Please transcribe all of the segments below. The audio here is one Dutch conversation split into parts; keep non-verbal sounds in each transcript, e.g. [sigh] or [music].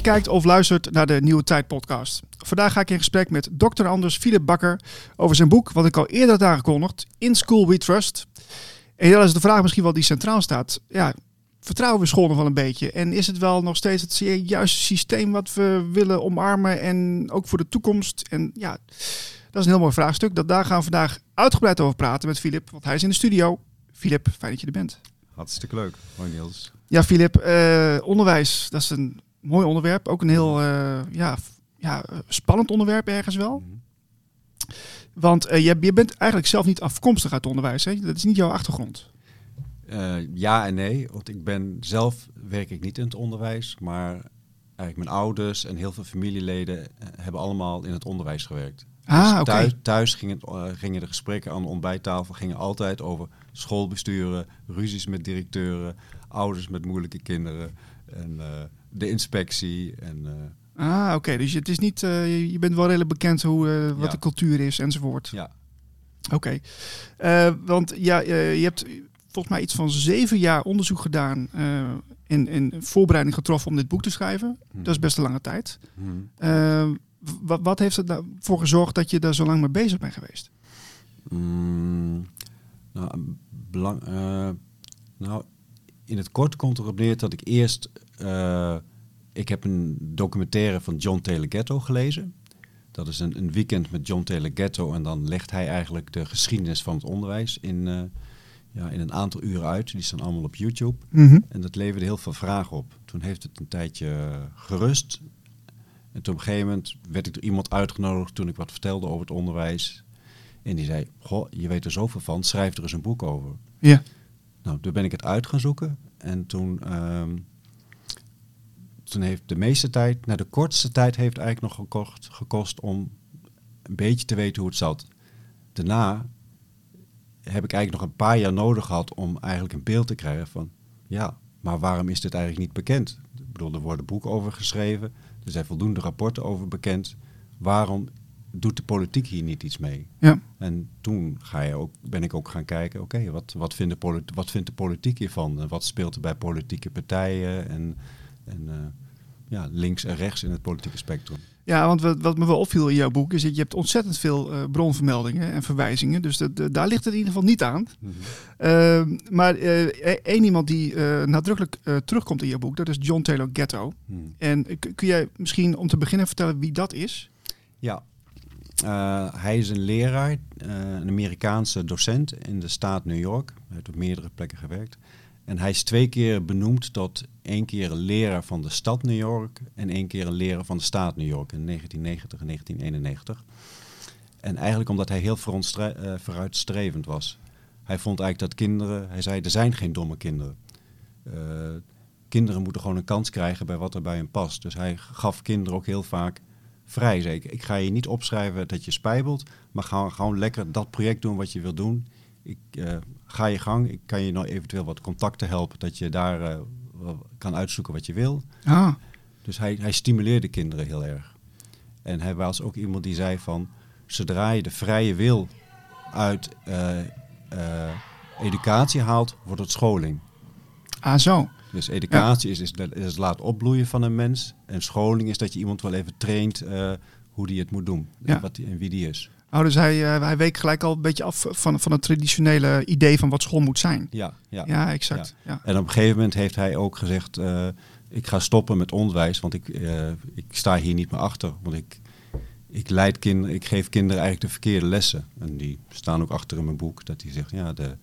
Je kijkt of luistert naar de Nieuwe Tijd podcast. Vandaag ga ik in gesprek met Dr. Anders Philip Bakker over zijn boek, wat ik al eerder had aangekondigd, In School We Trust. En dat is de vraag misschien wel die centraal staat. Ja, vertrouwen we school nog wel een beetje? En is het wel nog steeds het juiste systeem wat we willen omarmen en ook voor de toekomst? En ja, dat is een heel mooi vraagstuk. Dat daar gaan we vandaag uitgebreid over praten met Philip, want hij is in de studio. Philip, fijn dat je er bent. Hartstikke leuk. Hoi Niels. Ja, Philip, uh, onderwijs, dat is een mooi onderwerp. Ook een heel uh, ja, ja, spannend onderwerp ergens wel. -hmm. Want uh, je, je, bent eigenlijk zelf niet afkomstig uit het onderwijs. Hè? Dat is niet jouw achtergrond. ja en nee. Want ik ben zelf werk ik niet in het onderwijs. Maar eigenlijk mijn ouders en heel veel familieleden hebben allemaal in het onderwijs gewerkt. Ah, dus thuis, thuis gingen, gingen de gesprekken aan de ontbijttafel gingen altijd over schoolbesturen, ruzies met directeuren, ouders met moeilijke kinderen en de inspectie. En, uh, ah, oké. Dus het is niet, uh, je bent wel redelijk bekend hoe, wat ja. de cultuur is enzovoort. Ja. Oké. want ja, je hebt volgens mij iets van zeven jaar onderzoek gedaan en, en voorbereiding getroffen om dit boek te schrijven. Hmm. Dat is best een lange tijd. Hmm. wat, wat heeft er nou gezorgd dat je daar zo lang mee bezig bent geweest? Mm, nou, belang, nou, in het kort komt erop neer dat ik eerst... Uh, ik heb een documentaire van John Taylor Gatto gelezen. Dat is een, een, weekend met John Taylor Gatto. En dan legt hij eigenlijk de geschiedenis van het onderwijs in, uh, ja, in een aantal uren uit. Die staan allemaal op YouTube. Mm -hmm. En dat leverde heel veel vragen op. Toen heeft het een tijdje gerust. En toen op een gegeven moment werd ik door iemand uitgenodigd toen ik wat vertelde over het onderwijs. En die zei, goh, je weet er zoveel van, schrijf er eens een boek over. Ja. Nou, toen ben ik het uit gaan zoeken. En toen, um, toen heeft de meeste tijd, nou de kortste tijd heeft eigenlijk nog gekocht, gekost om een beetje te weten hoe het zat. Daarna heb ik eigenlijk nog een paar jaar nodig gehad om eigenlijk een beeld te krijgen van, ja, maar waarom is dit eigenlijk niet bekend? Ik bedoel, er worden boeken over geschreven, er zijn voldoende rapporten over bekend. Waarom doet de politiek hier niet iets mee? Ja. En toen ga je ook, ben ik ook gaan kijken, oké, okay, wat, wat, vindt de wat vindt de politiek hiervan? En wat speelt er bij politieke partijen en, en uh, ja, links en rechts in het politieke spectrum? Ja, want wat, wat me wel opviel in jouw boek is dat je hebt ontzettend veel uh, bronvermeldingen en verwijzingen. Dus dat, daar ligt het in ieder geval niet aan. Mm -hmm. uh, maar één iemand die nadrukkelijk terugkomt in jouw boek, dat is John Taylor Gatto. Mm. En kun jij misschien om te beginnen vertellen wie dat is? Ja, uh, hij is een leraar, uh, een Amerikaanse docent in de staat New York. Hij heeft op meerdere plekken gewerkt. En hij is twee keer benoemd tot één keer een leraar van de stad New York en één keer een leraar van de staat New York in 1990 en 1991. En eigenlijk omdat hij heel uh, vooruitstrevend was. Hij vond eigenlijk dat kinderen, hij zei er zijn geen domme kinderen. kinderen moeten gewoon een kans krijgen bij wat er bij hen past. Dus hij gaf kinderen ook heel vaak vrij. Zeker. Ik ga je niet opschrijven dat je spijbelt, maar ga gewoon lekker dat project doen wat je wil doen. Ik uh, ga je gang. Ik kan je nou eventueel wat contacten helpen dat je daar uh, kan uitzoeken wat je wil. Ah. Dus hij, hij stimuleerde kinderen heel erg. En hij was ook iemand die zei van zodra je de vrije wil uit uh, educatie haalt, wordt het scholing. Ah, zo. Dus educatie ja. is, is, is het laten opbloeien van een mens. En scholing is dat je iemand wel even traint uh, hoe die het moet doen. Ja. Wat die, en wie die is. Oh, dus hij, uh, hij week gelijk al een beetje af van, van het traditionele idee van wat school moet zijn. Ja, ja. ja exact. Ja. Ja. En op een gegeven moment heeft hij ook gezegd... Uh, ik ga stoppen met onderwijs, want ik, ik sta hier niet meer achter. Want ik, ik, leid kinderen, ik geef kinderen eigenlijk de verkeerde lessen. En die staan ook achter in mijn boek. Dat hij zegt, ja, de,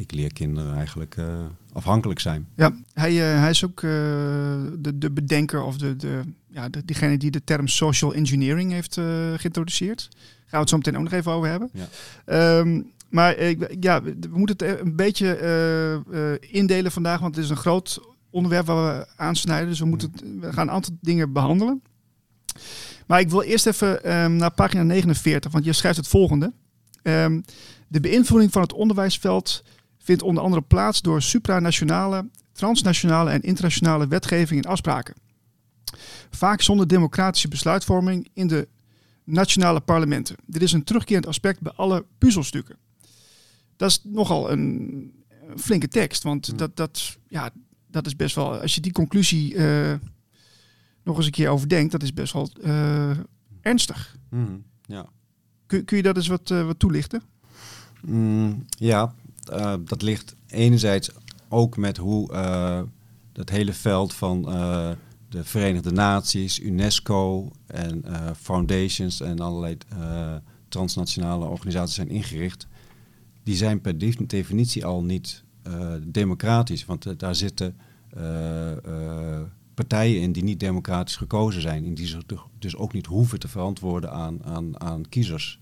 ik leer kinderen eigenlijk uh, afhankelijk zijn. Ja, hij, uh, hij is ook uh, de, de bedenker of de, de, ja, de, diegene die de term social engineering heeft geïntroduceerd. Gaan we het zo meteen ook nog even over hebben. Ja. Um, maar ja, we moeten het een beetje indelen vandaag, want het is een groot onderwerp waar we aansnijden. Dus we, moeten, we gaan een aantal dingen behandelen. Maar ik wil eerst even um, naar pagina 49, want je schrijft het volgende. Um, de beïnvloeding van het onderwijsveld vindt onder andere plaats door supranationale, transnationale en internationale wetgeving en afspraken. Vaak zonder democratische besluitvorming in de nationale parlementen. Dit is een terugkerend aspect bij alle puzzelstukken. Dat is nogal een, een flinke tekst, want dat, dat, ja, dat is best wel, als je die conclusie uh, nog eens een keer overdenkt, dat is best wel eh, ernstig. Mhm, ja. Kun, kun je dat eens wat, eh, wat toelichten? Mm, ja, eh, dat ligt enerzijds ook met hoe uh, dat hele veld van uh, de Verenigde Naties, UNESCO en foundations en allerlei transnationale organisaties zijn ingericht. Die zijn per definitie al niet democratisch, want daar zitten partijen in die niet democratisch gekozen zijn, en die zich dus ook niet hoeven te verantwoorden aan, aan, aan kiezers.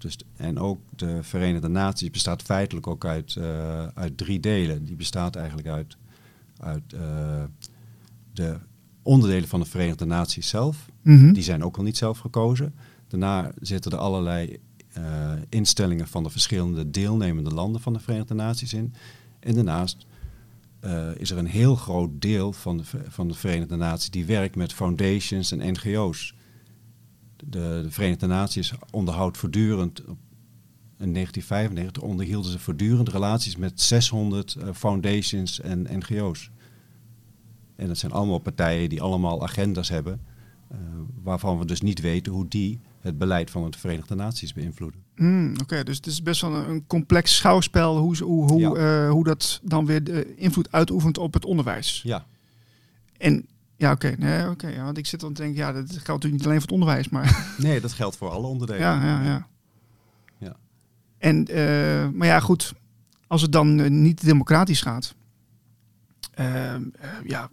Dus, en ook de Verenigde Naties bestaat feitelijk ook uit, uh, uit drie delen. Die bestaat eigenlijk uit, uit uh, de onderdelen van de Verenigde Naties zelf. Mhm. Mm -hmm. Die zijn ook al niet zelf gekozen. Daarna zitten er allerlei uh, instellingen van de verschillende deelnemende landen van de Verenigde Naties in. En daarnaast is er een heel groot deel van de, van de Verenigde Naties die werkt met foundations en NGO's. De, de, Verenigde Naties onderhoudt voortdurend, in 1995 onderhielden ze voortdurend relaties met 600 uh, foundations en NGO's. En dat zijn allemaal partijen die allemaal agendas hebben, uh, waarvan we dus niet weten hoe die het beleid van de Verenigde Naties beïnvloeden. Mm, Oké, okay, dus het is best wel een, een complex schouwspel hoe, hoe, hoe, ja. uh, hoe dat dan weer de invloed uitoefent op het onderwijs. Ja. En ja, oké. Okay, nee, oké. ja, want ik zit dan te denken, ja, dat geldt natuurlijk niet alleen voor het onderwijs, maar... [laughs] Nee, dat geldt voor alle onderdelen. Ja, ja, ja. ja. En, uh, maar ja, goed. Als het dan uh, niet democratisch gaat, uh, ja,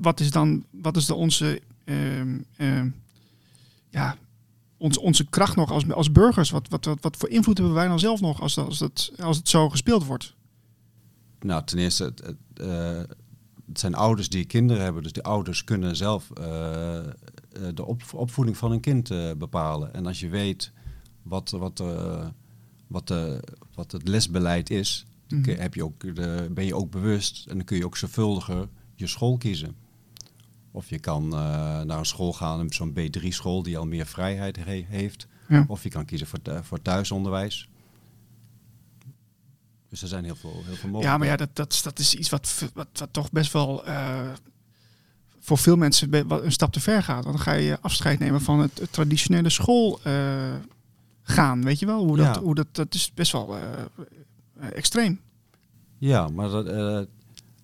wat is dan, wat is dan onze, ehm, ja, ons, onze kracht nog als, als burgers? Wat, wat, wat, wat voor invloed hebben wij dan zelf nog als, dat, als, dat, als het zo gespeeld wordt? Nou, ten eerste, het, het, het zijn ouders die kinderen hebben, dus de ouders kunnen zelf uh, de op, opvoeding van een kind uh, bepalen. En als je weet wat, wat, wat, wat het lesbeleid is, mm -hmm. heb je ook de, ben je ook bewust en dan kun je ook zorgvuldiger je school kiezen. Of je kan naar een school gaan, zo'n B3-school die al meer vrijheid he heeft. Ja. Of je kan kiezen voor, voor thuisonderwijs. Dus er zijn heel veel, heel veel mogelijkheden. Ja, maar ja, dat, dat, dat is iets wat, wat, wat toch best wel uh, voor veel mensen een stap te ver gaat. Want dan ga je afscheid nemen van het, het traditionele school uh, gaan. Weet je wel? Hoe dat, Ja. hoe dat, dat is best wel uh, extreem. Ja, maar dat,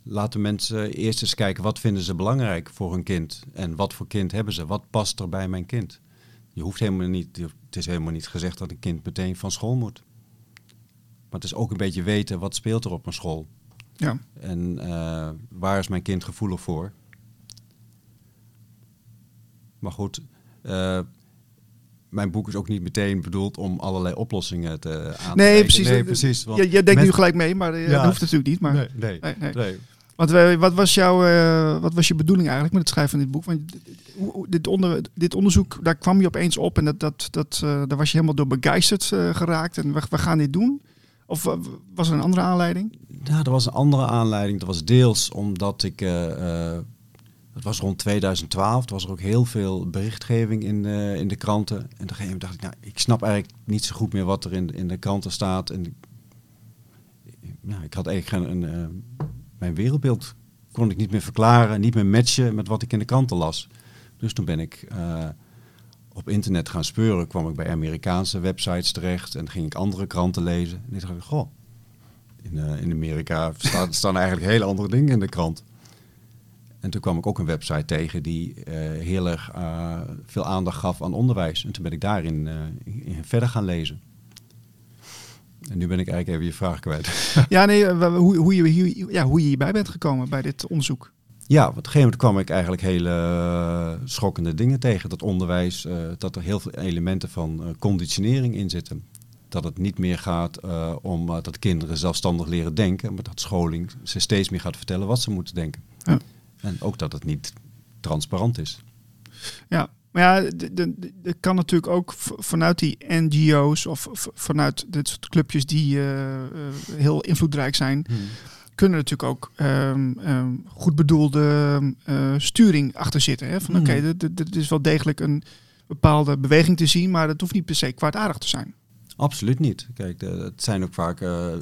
laten mensen eerst eens kijken wat vinden ze belangrijk voor hun kind. En wat voor kind hebben ze? Wat past er bij mijn kind? Je hoeft helemaal niet, het is helemaal niet gezegd dat een kind meteen van school moet. Maar het is ook een beetje weten wat speelt er op een school. Ja. En uh, waar is mijn kind gevoelig voor? Maar goed, uh, mijn boek is ook niet meteen bedoeld om allerlei oplossingen te aan nee, te precies. Nee, precies. Je, je denkt nu gelijk mee, maar Ja. dat hoeft natuurlijk niet. Maar, Nee, nee, nee, nee. nee. Want wat, was jouw, uh, wat was je bedoeling eigenlijk met het schrijven van dit boek? Want dit, onder, dit onderzoek, daar kwam je opeens op en dat, dat, dat, uh, daar was je helemaal door begeisterd uh, geraakt. En we, we gaan dit doen. Of uh, was er een andere aanleiding? Ja, er was een andere aanleiding. Dat was deels omdat ik. eh, eh, het was rond 2012. Toen was er ook heel veel berichtgeving in, eh, in de kranten. En op een dacht ik, nou, ik snap eigenlijk niet zo goed meer wat er in, in de kranten staat. En ik- ik had eigenlijk een, eh, mijn wereldbeeld kon ik niet meer verklaren, niet meer matchen met wat ik in de kranten las. Dus toen ben ik eh, op internet gaan speuren, kwam ik bij Amerikaanse websites terecht en ging ik andere kranten lezen. En ik dacht, goh, in, eh, in Amerika staan, [laughs] staan eigenlijk hele andere dingen in de krant. En toen kwam ik ook een website tegen die eh, heel erg eh, veel aandacht gaf aan onderwijs. En toen ben ik daarin in verder gaan lezen. En nu ben ik eigenlijk even je vraag kwijt. Ja, nee, uh, hoe, hoe, je, ja, hoe je hierbij bent gekomen bij dit onderzoek. Ja, op een gegeven moment kwam ik eigenlijk hele eh, schokkende dingen tegen. Dat onderwijs, eh, dat er heel veel elementen van eh, conditionering in zitten. Dat het niet meer gaat om dat kinderen zelfstandig leren denken, maar dat scholing ze steeds meer gaat vertellen wat ze moeten denken. Ja. En ook dat het niet transparant is. Ja, maar ja, er kan natuurlijk ook vanuit die NGO's of vanuit dit soort clubjes die heel invloedrijk zijn, kunnen natuurlijk ook ehm, goed bedoelde eh, sturing achter zitten. Hè? Van oké, dit- dit- is wel degelijk een bepaalde beweging te zien, maar dat hoeft niet per se kwaadaardig te zijn. Absoluut niet. Kijk, de- het zijn ook vaak eh, eh,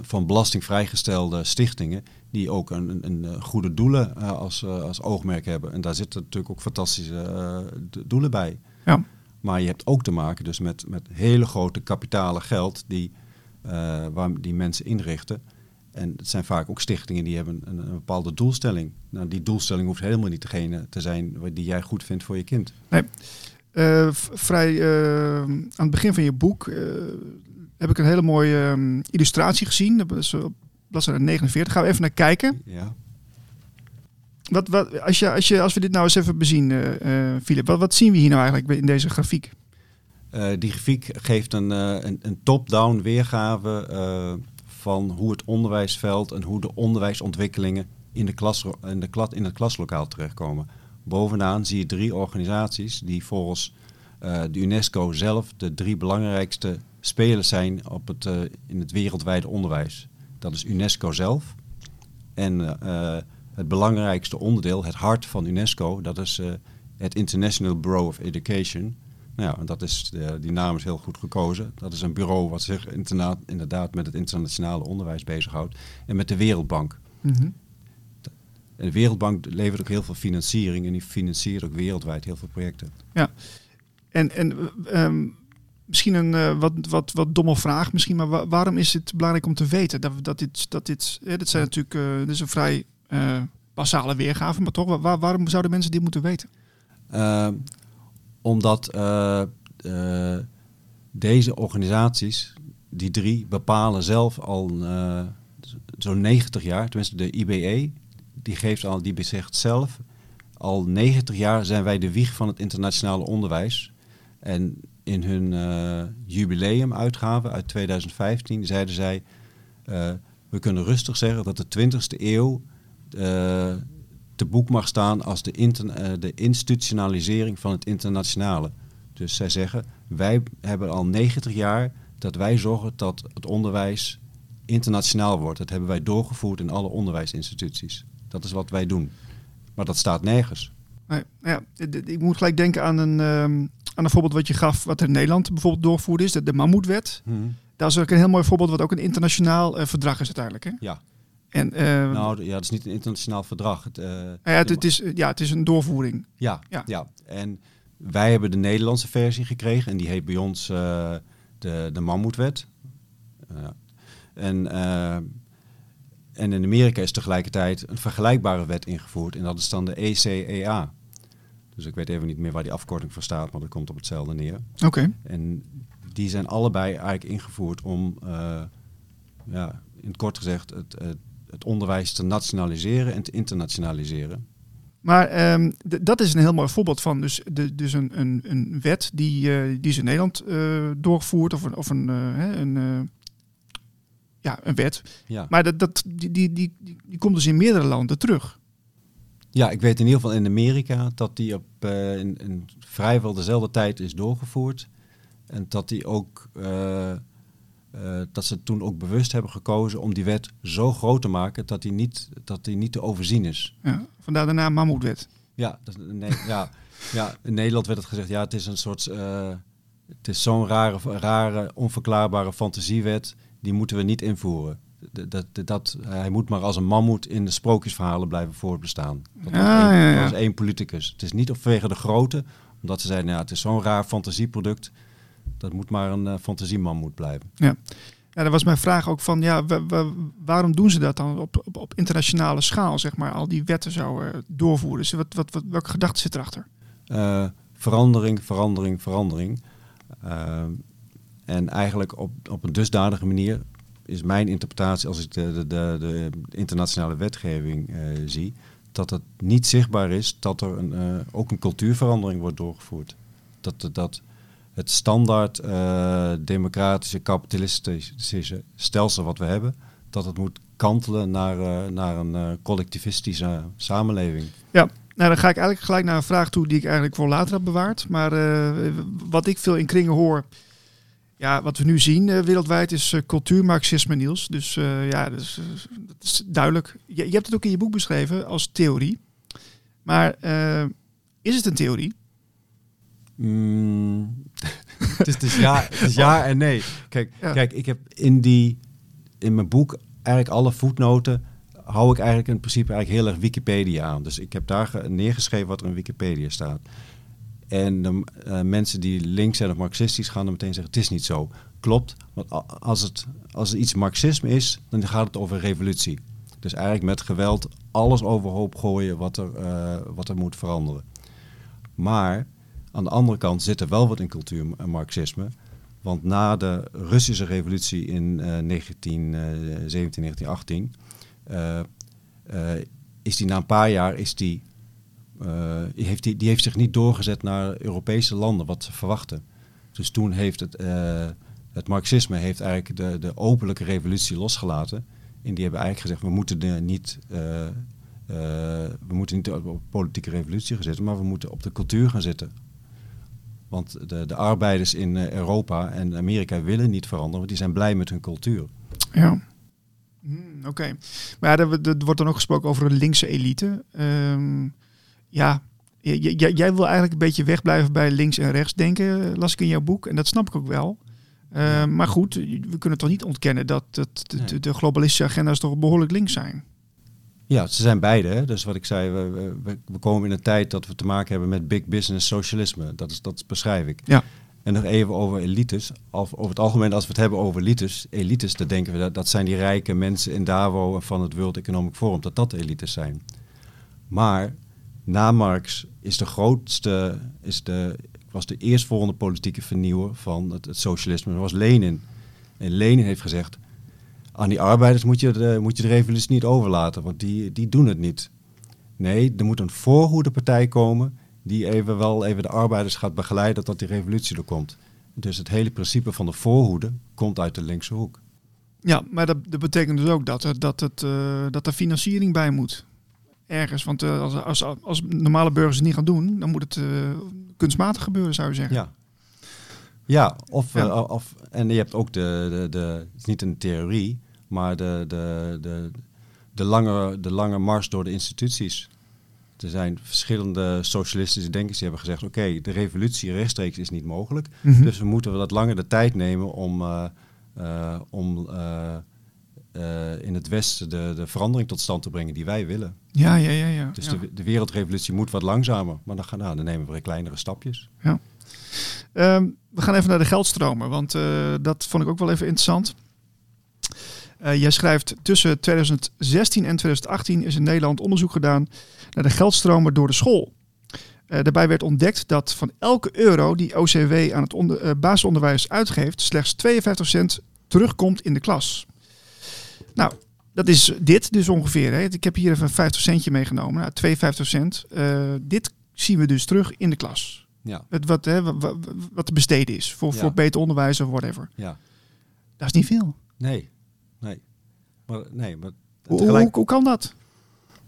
van belasting vrijgestelde stichtingen die ook een, een, een eh, goede doelen eh, als, eh, als oogmerk hebben. En daar zitten natuurlijk ook fantastische eh, do- doelen bij. Ja. Maar je hebt ook te maken dus met, met hele grote kapitalen geld die, eh, waar die mensen inrichten. En het zijn vaak ook stichtingen die hebben een, een bepaalde doelstelling. Nou, die doelstelling hoeft helemaal niet degene te zijn die jij goed vindt voor je kind. Eh, v- vrij eh, aan het begin van je boek eh, heb ik een hele mooie ehm, illustratie gezien. Dat is op bladzijde 49. Gaan we even naar kijken. Ja. Wat, wat, als, je, als, je, als we dit nou eens even bezien, eh eh, Philip, wat, wat zien we hier nou eigenlijk in deze grafiek? Eh, die grafiek geeft een, eh, een, een top-down weergave eh, van hoe het onderwijsveld en hoe de onderwijsontwikkelingen in, de klas, in, de het klaslokaal terechtkomen. Bovenaan zie je drie organisaties die volgens eh, de UNESCO zelf de drie belangrijkste spelers zijn op het, eh, in het wereldwijde onderwijs. Dat is UNESCO zelf. En eh, het belangrijkste onderdeel, het hart van UNESCO, dat is het International Bureau of Education. Nou ja, en dat is, die naam is heel goed gekozen. Dat is een bureau wat zich interna- inderdaad met het internationale onderwijs bezighoudt. En met de Wereldbank. Mhm. En de Wereldbank levert ook heel veel financiering en die financiert ook wereldwijd heel veel projecten. En, en eh, ehm, misschien een eh, wat, wat, wat domme vraag, misschien, maar wa- waarom is het belangrijk om te weten dat, dat dit, dat dit, hè, dit zijn natuurlijk, eh, dit is een vrij eh, basale weergave, maar toch, waar, waarom zouden mensen dit moeten weten? Omdat eh, eh, deze organisaties, die drie, bepalen zelf al eh, zo'n 90 jaar, tenminste de IBE, die geeft al, die zegt zelf, al 90 jaar zijn wij de wieg van het internationale onderwijs. En in hun jubileumuitgave uit 2015 zeiden zij, we kunnen rustig zeggen dat de 20e eeuw te boek mag staan als de, eh, de institutionalisering van het internationale. Dus zij zeggen, wij hebben al 90 jaar dat wij zorgen dat het onderwijs internationaal wordt. Dat hebben wij doorgevoerd in alle onderwijsinstituties. Dat is wat wij doen. Maar dat staat nergens. Nee, ja, ik moet gelijk denken aan een, ehm, aan een voorbeeld wat je gaf, wat in Nederland bijvoorbeeld doorgevoerd is, de, de Mammoetwet. Dat is ook een heel mooi voorbeeld wat ook een internationaal eh, verdrag is uiteindelijk. Hè? Ja, En eh, nou ja, dat is niet een internationaal verdrag. Het, eh, ja, het, het is, ja, het is een doorvoering. Ja, Ja. ja. en wij hebben de Nederlandse versie gekregen en die heet bij ons eh, de, de Mammoetwet. Eh, en, en in Amerika is tegelijkertijd een vergelijkbare wet ingevoerd en dat is dan de ECEA. Dus ik weet even niet meer waar die afkorting voor staat, maar dat komt op hetzelfde neer. Oké. En die zijn allebei eigenlijk ingevoerd om, ja, in het kort gezegd, het, het, het onderwijs te nationaliseren en te internationaliseren. Maar ehm, dat is een heel mooi voorbeeld van dus, de, dus een, een, een wet die, eh, die ze in Nederland eh, doorvoert, of een, of een, eh, een, ja, een wet. Ja. Maar dat, dat, die, die, die, die, komt dus in meerdere landen terug. Ja, ik weet in ieder geval in Amerika dat die op in, in vrijwel dezelfde tijd is doorgevoerd. En dat die ook eh, dat ze toen ook bewust hebben gekozen om die wet zo groot te maken dat die niet, dat die niet te overzien is. Ja, vandaar de naam Mammoetwet. Ja, dat, nee, ja, ja, in Nederland werd het gezegd, ja, het is een soort, eh, het is zo'n rare, rare, onverklaarbare fantasiewet, die moeten we niet invoeren. Dat, dat, dat, hij moet maar als een mammoet in de sprookjesverhalen blijven voortbestaan. Dat was, Ah, één, ja, ja. dat was één politicus. Het is niet vanwege de grootte, omdat ze zeiden, ja, het is zo'n raar fantasieproduct, dat moet maar een eh, fantasiemammoet blijven. Ja, dat was mijn vraag ook van, ja, wa- wa- waarom doen ze dat dan op, op, op internationale schaal, zeg maar, al die wetten zo eh, doorvoeren? Dus wat, wat, wat, welke gedachte zit erachter? Eh, verandering, verandering, verandering. En eigenlijk op, op een dusdanige manier is mijn interpretatie, als ik de, de, de, de internationale wetgeving zie, dat het niet zichtbaar is dat er een, ook een cultuurverandering wordt doorgevoerd. Dat, dat het standaard eh, democratische, kapitalistische stelsel wat we hebben, dat het moet kantelen naar, eh, naar een eh, collectivistische samenleving. Ja, nou dan ga ik eigenlijk gelijk naar een vraag toe die ik eigenlijk voor later heb bewaard. Maar wat ik veel in kringen hoor, ja, wat we nu zien wereldwijd is cultuurmarxisme, Niels. Dus ja, dat is, dat is duidelijk. Je, je hebt het ook in je boek beschreven als theorie. Maar is het een theorie? Mm, het, is, het, is ja, het is ja en nee. Kijk, Ja. kijk, ik heb in die in mijn boek eigenlijk alle voetnoten hou ik eigenlijk in principe eigenlijk heel erg Wikipedia aan. Dus ik heb daar neergeschreven wat er in Wikipedia staat. En de uh, mensen die links zijn of marxistisch gaan dan meteen zeggen: het is niet zo. Klopt, want als het, als het iets marxisme is, dan gaat het over revolutie. Dus eigenlijk met geweld alles overhoop gooien wat er, uh, wat er moet veranderen. Maar aan de andere kant zit er wel wat in cultuur en marxisme. Want na de Russische revolutie in uh, 1917, 1918 is die na een paar jaar is die, heeft die, die heeft zich niet doorgezet naar Europese landen, wat ze verwachten. Dus toen heeft het, het marxisme heeft eigenlijk de, de openlijke revolutie losgelaten. En die hebben eigenlijk gezegd, we moeten de niet, we moeten niet op politieke revolutie gaan zitten, maar we moeten op de cultuur gaan zitten. Want de, de arbeiders in Europa en Amerika willen niet veranderen, want die zijn blij met hun cultuur. Ja. Hmm, Oké. Maar er, er, wordt dan ook gesproken over een linkse elite. Um, ja, jij wil eigenlijk een beetje wegblijven bij links en rechts denken, las ik in jouw boek. En dat snap ik ook wel. Uh, maar goed, we kunnen toch niet ontkennen dat, dat de, de, de globalistische agenda's toch behoorlijk links zijn. Ja, ze zijn beide. Hè? Dus wat ik zei, we, we, we, komen in een tijd dat we te maken hebben met big business socialisme. Dat, is, dat beschrijf ik. Ja. En nog even over elites. Of, over het algemeen, als we het hebben over elites, elites, dan denken we dat dat zijn die rijke mensen in Davos van het World Economic Forum, dat dat de elites zijn. Maar na Marx is de grootste, is de, was de eerstvolgende politieke vernieuwer van het, het socialisme, dat was Lenin. En Lenin heeft gezegd, aan die arbeiders moet je de, moet je de revolutie niet overlaten, want die, die doen het niet. Nee, er moet een voorhoede partij komen die even wel even de arbeiders gaat begeleiden tot die revolutie er komt. Dus het hele principe van de voorhoede komt uit de linkse hoek. Ja, maar dat, dat betekent dus ook dat er, dat, het, uh, dat er financiering bij moet. Ergens. Want uh, als, als, als normale burgers het niet gaan doen, dan moet het uh, kunstmatig gebeuren, zou je zeggen. Ja, ja, of, ja. of en je hebt ook de, de, de, het is niet een theorie, maar de, de, de, de, lange, de lange mars door de instituties. Er zijn verschillende socialistische denkers die hebben gezegd: oké, okay, de revolutie rechtstreeks is niet mogelijk. Mm -hmm. Dus we moeten wat langer de tijd nemen om, uh, uh, om uh, in het Westen de, de verandering tot stand te brengen die wij willen. Ja, ja, ja. ja dus ja. De, de wereldrevolutie moet wat langzamer, maar dan, gaan, nou, dan nemen we weer kleinere stapjes. Ja. Um, we gaan even naar de geldstromen, want dat vond ik ook wel even interessant. Uh, jij schrijft tussen 2016 en 2018 is in Nederland onderzoek gedaan naar de geldstromen door de school. Uh, daarbij werd ontdekt dat van elke euro die OCW aan het onder, uh, basisonderwijs uitgeeft, slechts 52 cent terugkomt in de klas. Nou, dat is dit dus ongeveer. Hè. Ik heb hier even een 50 centje meegenomen. Nou, 52 cent. dit zien we dus terug in de klas. Ja. Het, wat, hè, wat, wat te besteden is voor, ja. voor beter onderwijs of whatever. Ja. Dat is niet veel. Nee, nee. Maar, nee, maar hoe, tegelijk... hoe, hoe, kan dat?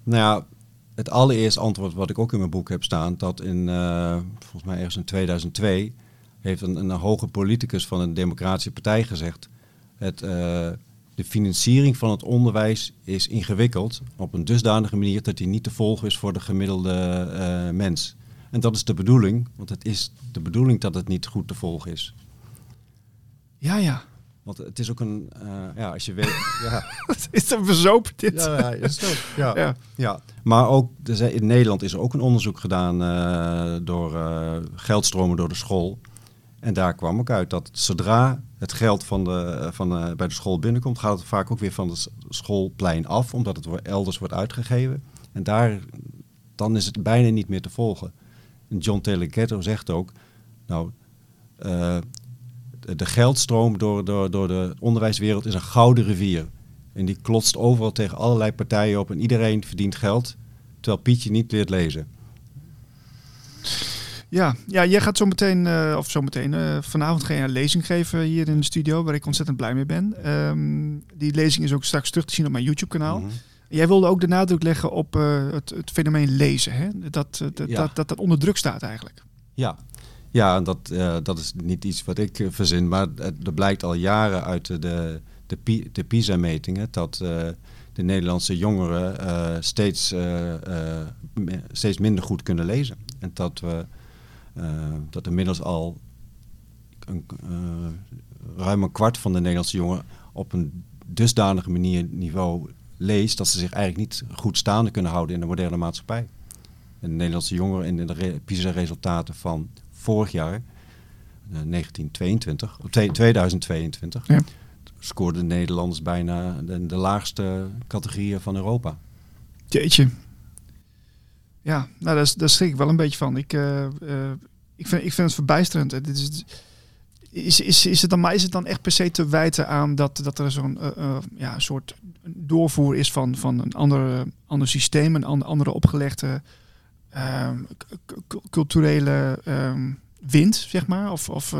Nou ja, het allereerste antwoord wat ik ook in mijn boek heb staan, dat in, uh, volgens mij ergens in 2002, heeft een, een hoge politicus van een democratische partij gezegd, het, uh, de financiering van het onderwijs is ingewikkeld op een dusdanige manier dat die niet te volgen is voor de gemiddelde uh, mens. En dat is de bedoeling, want het is de bedoeling dat het niet goed te volgen is. Ja, ja. Want het is ook een, uh, ja, als je weet... [laughs] ja. is een verzoop dit? Ja, ja, is het ja. ja. ja. Maar ook, in Nederland is er ook een onderzoek gedaan uh, door uh, geldstromen door de school. En daar kwam ook uit dat zodra het geld van de, van, bij de school binnenkomt, gaat het vaak ook weer van het schoolplein af, omdat het elders wordt uitgegeven. En daar, dan is het bijna niet meer te volgen. En John Taylor Gatto zegt ook, nou, de geldstroom door, door, door de onderwijswereld is een gouden rivier. En die klotst overal tegen allerlei partijen op en iedereen verdient geld, terwijl Pietje niet leert lezen. Ja, ja jij gaat zo meteen, uh, of zo meteen, uh, vanavond ga je een lezing geven hier in de studio, waar ik ontzettend blij mee ben. Um, die lezing is ook straks terug te zien op mijn YouTube-kanaal. Mm -hmm. Jij wilde ook de nadruk leggen op uh, het, het, fenomeen lezen, hè? Dat, dat, ja. dat, dat dat onder druk staat eigenlijk. Ja, ja, dat, uh, dat is niet iets wat ik uh, verzin, maar er blijkt al jaren uit de, de, de, PISA-metingen dat uh, de Nederlandse jongeren steeds, steeds minder goed kunnen lezen. En dat, we, dat inmiddels al een, ruim een kwart van de Nederlandse jongeren op een dusdanige manier niveau leest dat ze zich eigenlijk niet goed staande kunnen houden in de moderne maatschappij. En de Nederlandse jongeren in de PISA-resultaten van vorig jaar, 1922, of 2022, ja. scoorden de Nederlanders bijna de, de laagste categorieën van Europa. Jeetje. Ja, nou, daar, daar schrik ik wel een beetje van. Ik, uh, uh, ik, vind, ik vind het verbijsterend. Dit is, is, is, is, het dan, maar is het dan echt per se te wijten aan dat, dat er zo'n uh, ja, soort doorvoer is van, van een ander, ander systeem, een andere opgelegde ehm, culturele um, wind, zeg maar? Of, of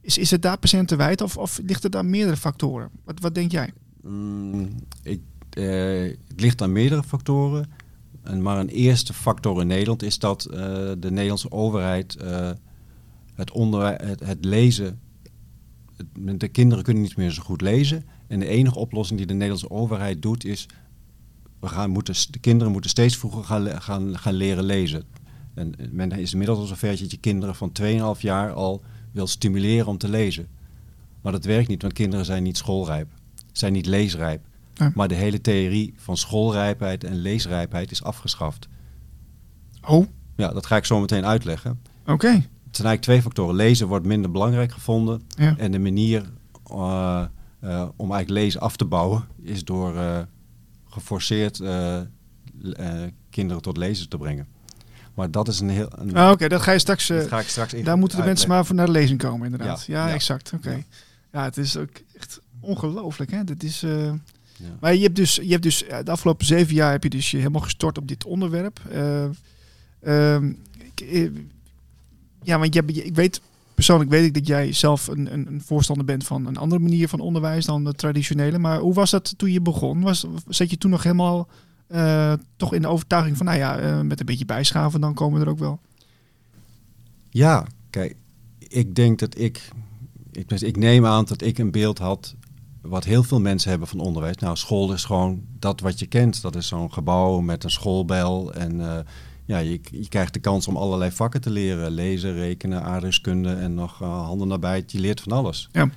is, is het daar wijten of, of ligt het aan meerdere factoren? Wat, wat denk jij? Mm, ik, het ligt aan meerdere factoren. En maar een eerste factor in Nederland is dat de Nederlandse overheid het, onderwijs, het, het lezen. de kinderen kunnen niet meer zo goed lezen. En de enige oplossing die de Nederlandse overheid doet is... We gaan, moeten, de kinderen moeten steeds vroeger gaan, gaan, gaan leren lezen. En men is inmiddels al zover dat je kinderen van 2,5 jaar al wil stimuleren om te lezen. Maar dat werkt niet, want kinderen zijn niet schoolrijp. Zijn niet leesrijp. Maar de hele theorie van schoolrijpheid en leesrijpheid is afgeschaft. Oh? Ja, dat ga ik zo meteen uitleggen. Oké het zijn eigenlijk twee factoren. Lezen wordt minder belangrijk gevonden. En de manier uh, uh, om eigenlijk lezen af te bouwen is door uh, geforceerd kinderen tot lezen te brengen. Maar dat is een heel. Een, ah, Oké, dat ga je straks. ga ik straks daar moeten de mensen maar voor naar de lezing komen, inderdaad. Ja, ja, exact. Oké. Ja. het is ook echt ongelooflijk, hè? Dat is. Ja. Maar je hebt dus, je hebt dus de afgelopen zeven jaar heb je dus je helemaal gestort op dit onderwerp. Uh, ik, ja, want je, ik weet persoonlijk weet ik dat jij zelf een, een, een, voorstander bent van een andere manier van onderwijs dan de traditionele. Maar hoe was dat toen je begon? Was, zat je toen nog helemaal uh, toch in de overtuiging van, nou ja, uh, met een beetje bijschaven, dan komen we er ook wel? Ja, kijk, ik denk dat ik, ik, ik neem aan dat ik een beeld had wat heel veel mensen hebben van onderwijs. Nou, school is gewoon dat wat je kent. Dat is zo'n gebouw met een schoolbel en uh, ja, je, je, krijgt de kans om allerlei vakken te leren. Lezen, rekenen, aardrijkskunde en nog uh, handen nabij. Je leert van alles. Ja.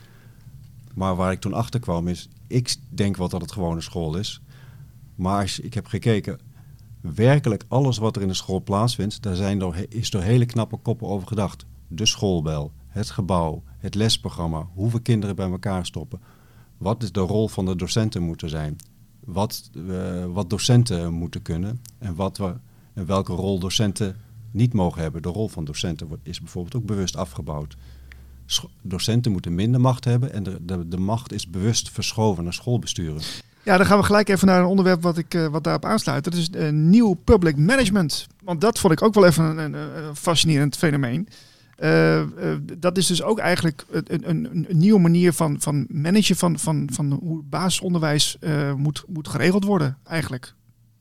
Maar waar ik toen achter kwam is, ik denk wel dat het gewoon een school is. Maar als, ik heb gekeken, werkelijk alles wat er in de school plaatsvindt, daar zijn door, is door hele knappe koppen over gedacht. De schoolbel, het gebouw, het lesprogramma, hoeveel kinderen bij elkaar stoppen. Wat is de rol van de docenten moeten zijn? Wat, uh, wat docenten moeten kunnen en wat we en welke rol docenten niet mogen hebben. De rol van docenten is bijvoorbeeld ook bewust afgebouwd. docenten moeten minder macht hebben en de, de, de, macht is bewust verschoven naar schoolbesturen. Ja, dan gaan we gelijk even naar een onderwerp wat, ik, uh, wat daarop aansluit. Dat is uh, nieuw public management. Want dat vond ik ook wel even een, een, fascinerend fenomeen. Uh, dat is dus ook eigenlijk een, een, een, nieuwe manier van, van managen van, van, van hoe basisonderwijs moet, moet geregeld worden, eigenlijk.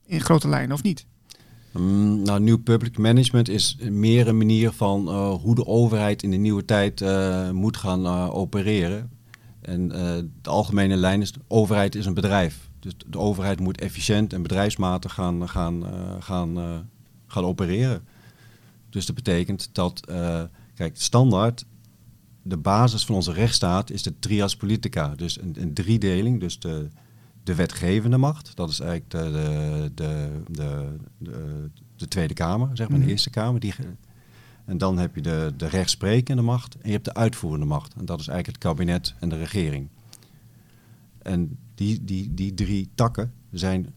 In grote lijnen, of niet? Mm, nou, nieuw public management is meer een manier van uh, hoe de overheid in de nieuwe tijd uh, moet gaan uh, opereren. En de algemene lijn is, de overheid is een bedrijf. Dus de overheid moet efficiënt en bedrijfsmatig gaan, gaan, gaan, gaan opereren. Dus dat betekent dat, kijk, standaard, de basis van onze rechtsstaat is de trias politica. Dus een, een driedeling, dus de de wetgevende macht. Dat is eigenlijk de, de, de, de, de Tweede Kamer, zeg maar, de mhm. Eerste Kamer. Die, en dan heb je de, de rechtsprekende macht en je hebt de uitvoerende macht. En dat is eigenlijk het kabinet en de regering. En die, die, die drie takken zijn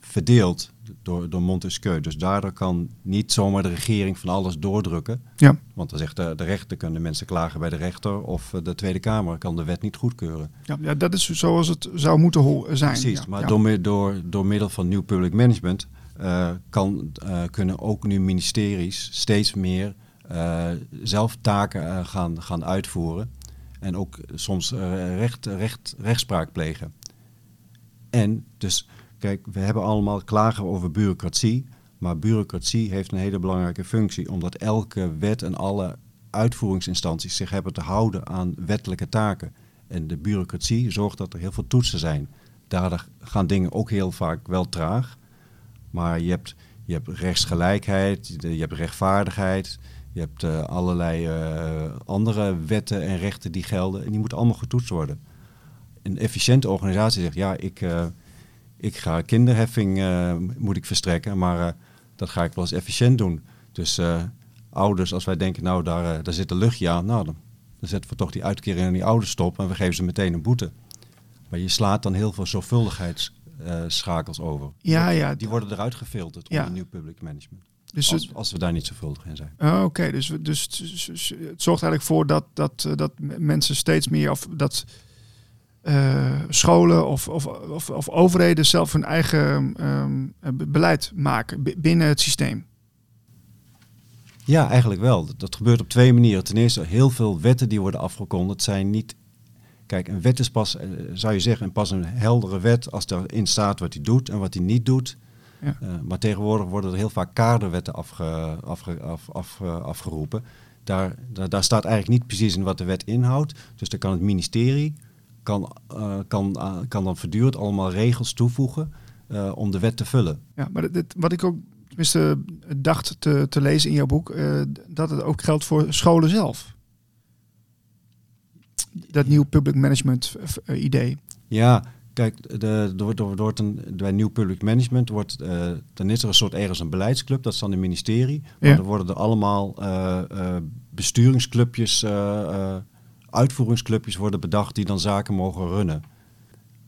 verdeeld door, door Montesquieu. Dus daardoor kan niet zomaar de regering van alles doordrukken. Ja. Want dan zegt de, de rechter, kunnen mensen klagen bij de rechter... of de Tweede Kamer kan de wet niet goedkeuren. Ja, ja dat is zoals het zou moeten zijn. Precies, maar Door, door, door middel van nieuw public management... Uh, kan, uh, kunnen ook nu ministeries steeds meer uh, zelf taken gaan, gaan uitvoeren. En ook soms recht, recht, rechtspraak plegen. En dus Kijk, we hebben allemaal klagen over bureaucratie. Maar bureaucratie heeft een hele belangrijke functie. Omdat elke wet en alle uitvoeringsinstanties zich hebben te houden aan wettelijke taken. En de bureaucratie zorgt dat er heel veel toetsen zijn. Daardoor gaan dingen ook heel vaak wel traag. Maar je hebt, je hebt rechtsgelijkheid, je hebt rechtvaardigheid, je hebt uh, allerlei uh, andere wetten en rechten die gelden. En die moeten allemaal getoetst worden een efficiënte organisatie zegt, ja, ik, uh, ik ga kinderheffing uh, moet ik verstrekken, maar dat ga ik wel eens efficiënt doen. Dus ouders, als wij denken, nou, daar, daar zit een luchtje aan, nou, dan, dan zetten we toch die uitkering aan die ouders stop en we geven ze meteen een boete. Maar je slaat dan heel veel zorgvuldigheidsschakels over. Ja, ja. Die worden eruit gefilterd ja. onder nieuw public management. Dus als, als we daar niet zorgvuldig in zijn. Oh, Oké, dus, dus het zorgt eigenlijk voor dat, dat, dat mensen steeds meer of dat scholen of, of, of, of, overheden zelf hun eigen um, beleid maken binnen het systeem. Ja, eigenlijk wel. Dat gebeurt op twee manieren. Ten eerste, heel veel wetten die worden afgekondigd zijn niet. Kijk, een wet is pas, zou je zeggen, pas een heldere wet als erin staat wat hij doet en wat hij niet doet. Ja. Uh, maar tegenwoordig worden er heel vaak kaderwetten afge, afge, af, af, afgeroepen. Daar, daar, daar, staat eigenlijk niet precies in wat de wet inhoudt. Dus dan kan het ministerie kan, uh, kan, kan dan voortdurend allemaal regels toevoegen om de wet te vullen. Ja, maar dit, wat ik ook tenminste dacht te, te lezen in jouw boek, dat het ook geldt voor scholen zelf. Dat nieuw public management idee. Ja, Kijk, de, door, door, een, bij nieuw public management wordt, dan is er een soort ergens een beleidsclub, dat is dan het ministerie. Maar dan worden er allemaal besturingsclubjes, uitvoeringsclubjes worden bedacht die dan zaken mogen runnen.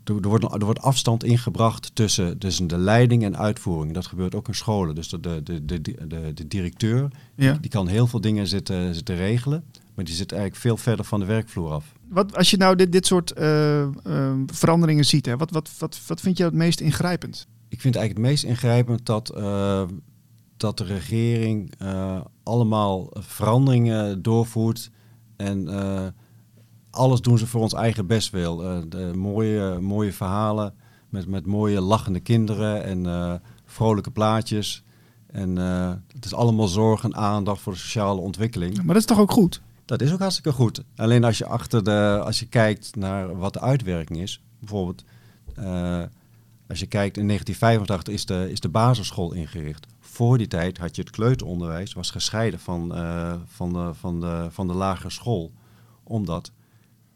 Er, er, wordt, er wordt afstand ingebracht tussen, tussen de leiding en uitvoering. Dat gebeurt ook in scholen. Dus de, de, de, de, de, directeur ja. die, die kan heel veel dingen zitten, zitten regelen, maar die zit eigenlijk veel verder van de werkvloer af wat, als je nou dit, dit soort uh, uh, veranderingen ziet, hè, wat, wat, wat, wat vind je het meest ingrijpend? Ik vind eigenlijk het meest ingrijpend dat, uh, dat de regering allemaal veranderingen doorvoert. En alles doen ze voor ons eigen bestwil. de mooie, mooie verhalen met, met mooie lachende kinderen en vrolijke plaatjes. En het is allemaal zorg en aandacht voor de sociale ontwikkeling. Maar dat is toch ook goed? Dat is ook hartstikke goed. Alleen als je achter de, als je kijkt naar wat de uitwerking is, bijvoorbeeld, als je kijkt in 1985 is de, is de basisschool ingericht. Voor die tijd had je het kleuteronderwijs, was gescheiden van, van, de, van, de, van de lagere school. Omdat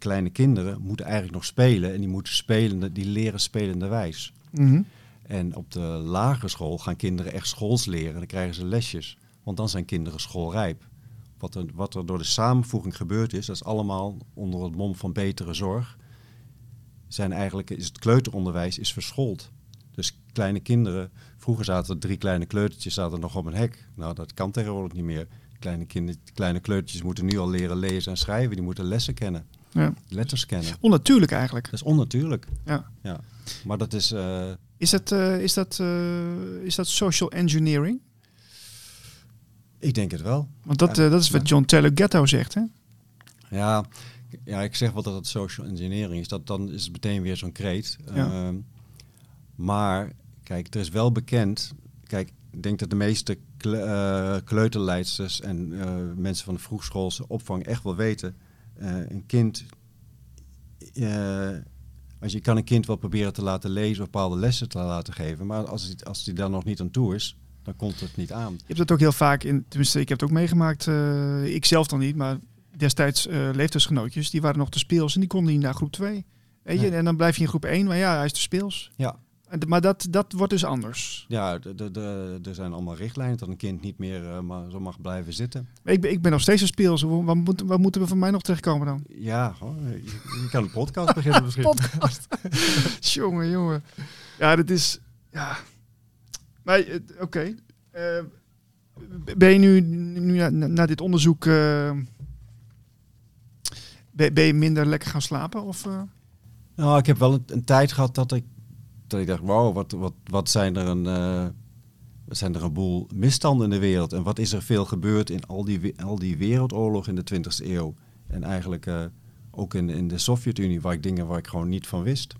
kleine kinderen moeten eigenlijk nog spelen en die moeten spelende, die leren spelenderwijs. Mm -hmm. En op de lagere school gaan kinderen echt schools leren en dan krijgen ze lesjes. Want dan zijn kinderen schoolrijp wat er, wat er door de samenvoeging gebeurd is, dat is allemaal onder het mom van betere zorg, zijn eigenlijk, is het kleuteronderwijs is verschoold. Dus kleine kinderen, vroeger zaten er drie kleine kleutertjes zaten nog op een hek. Nou, dat kan tegenwoordig niet meer. Kleine, kinder, kleine kleutertjes moeten nu al leren lezen en schrijven. Die moeten lessen kennen. Ja. Letters kennen. Onnatuurlijk eigenlijk. Dat is onnatuurlijk. Ja. ja. Maar dat is... Uh... Is dat, uh, is, dat, uh, is dat social engineering? Ik denk het wel. Want dat, ja. dat is wat John Taylor Ghetto zegt, hè? Ja, ja, ik zeg wel dat het social engineering is. Dat, dan is het meteen weer zo'n kreet. Ja. Uh, maar kijk, er is wel bekend... Kijk, ik denk dat de meeste kle uh, kleuterleidsters en uh, mensen van de vroegschoolse opvang echt wel weten... een kind... als je kan een kind wel proberen te laten lezen, bepaalde lessen te laten geven. Maar als hij als die daar nog niet aan toe is, dan komt het niet aan. Je hebt het ook heel vaak in, tenminste, ik heb het ook meegemaakt. Uh, ik zelf dan niet, maar destijds uh, leeftijdsgenootjes, die waren nog te speels en die konden niet naar groep 2. Weet je, en dan blijf je in groep 1, maar ja, hij is te speels. Ja. Maar dat, dat wordt dus anders. Ja, er zijn allemaal richtlijnen dat een kind niet meer uh, maar zo mag blijven zitten. Ik ben, ik ben nog steeds een speels. Wat, moet, wat moeten we van mij nog terechtkomen dan? Ja, oh, je, je, kan een podcast beginnen [laughs] misschien. podcast. [laughs] jongen, jongen. Ja, dat is... Ja, maar oké. Okay. Uh, ben je nu, nu na, na dit onderzoek. Uh, ben, ben, je minder lekker gaan slapen? Of? Nou, ik heb wel een, een, tijd gehad dat ik, dat ik dacht: wow, wat, wat, wat zijn er een. wat zijn er een boel misstanden in de wereld? En wat is er veel gebeurd in al die, al die wereldoorlog in de 20e eeuw? En eigenlijk ook in, in de Sovjet-Unie, waar ik dingen waar ik gewoon niet van wist.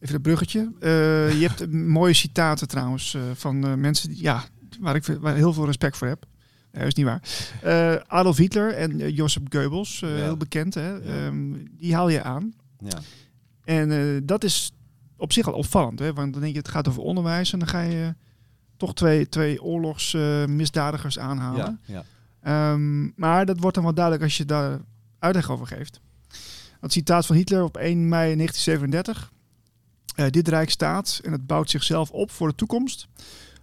Even een bruggetje. Uh, je hebt mooie citaten trouwens uh, van uh, mensen die, ja, waar ik waar heel veel respect voor heb. Dat is niet waar. Adolf Hitler en Joseph Goebbels, ja. heel bekend, hè? Ja. Um, die haal je aan. Ja. En dat is op zich al opvallend, hè? want dan denk je het gaat over onderwijs en dan ga je toch twee, twee oorlogsmisdadigers aanhalen. Ja. Um, maar dat wordt dan wel duidelijk als je daar uitleg over geeft. Dat citaat van Hitler op 1 mei 1937. Eh, dit rijk staat en het bouwt zichzelf op voor de toekomst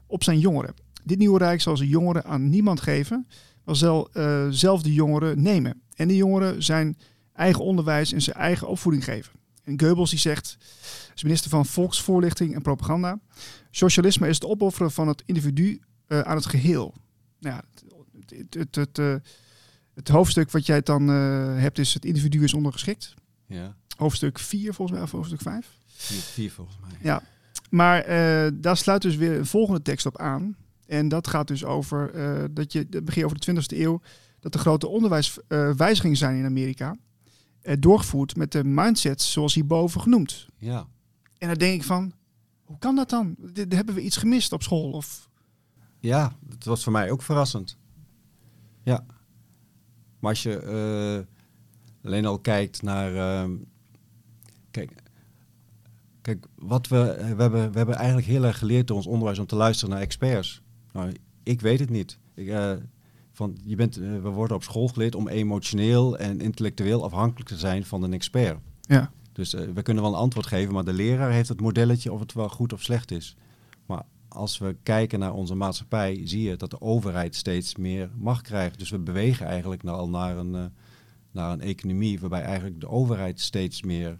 op zijn jongeren. Dit nieuwe rijk zal zijn jongeren aan niemand geven, maar zal eh, zelf de jongeren nemen. En die jongeren zijn eigen onderwijs en zijn eigen opvoeding geven. En Goebbels die zegt, als minister van Volksvoorlichting en Propaganda, socialisme is het opofferen van het individu uh, aan het geheel. Nou ja, het, het, het, uh, het, hoofdstuk wat jij dan uh, hebt is het individu is ondergeschikt. Ja. Hoofdstuk 4 volgens mij, of hoofdstuk 5. 4 volgens mij. Ja, maar daar sluit dus weer een volgende tekst op aan. En dat gaat dus over dat je, begin over de 20e eeuw, dat er grote onderwijswijzigingen zijn in Amerika. Doorgevoerd met de mindsets zoals hierboven genoemd. Ja. En dan denk ik van, hoe kan dat dan? D hebben we iets gemist op school? Of ja, het was voor mij ook verrassend. Ja. Maar als je uh, alleen al kijkt naar. Uh, kijk, kijk, wat we, we, hebben, we hebben eigenlijk heel erg geleerd door ons onderwijs om te luisteren naar experts. Nou, ik weet het niet. Ik, uh, van, je bent, we worden op school geleerd om emotioneel en intellectueel afhankelijk te zijn van een expert. Ja. Dus we kunnen wel een antwoord geven, maar de leraar heeft het modelletje of het wel goed of slecht is. Maar als we kijken naar onze maatschappij, zie je dat de overheid steeds meer macht krijgt. Dus we bewegen eigenlijk al naar een, uh, naar een economie waarbij eigenlijk de overheid steeds meer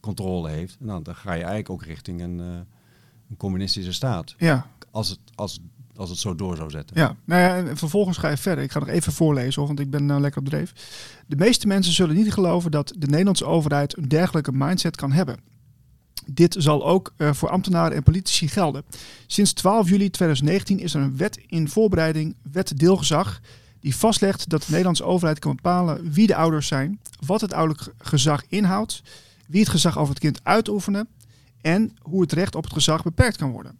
controle heeft. En dan, dan ga je eigenlijk ook richting een, een communistische staat. Ja. Als het, als, als het zo door zou zetten. Ja, nou ja, en vervolgens ga je verder. Ik ga nog even voorlezen, want ik ben nou lekker op dreef. De meeste mensen zullen niet geloven dat de Nederlandse overheid een dergelijke mindset kan hebben. Dit zal ook uh, voor ambtenaren en politici gelden. Sinds 12 juli 2019 is er een wet in voorbereiding, wet deelgezag, die vastlegt dat de Nederlandse overheid kan bepalen wie de ouders zijn, wat het ouderlijk gezag inhoudt, wie het gezag over het kind uitoefenen en hoe het recht op het gezag beperkt kan worden.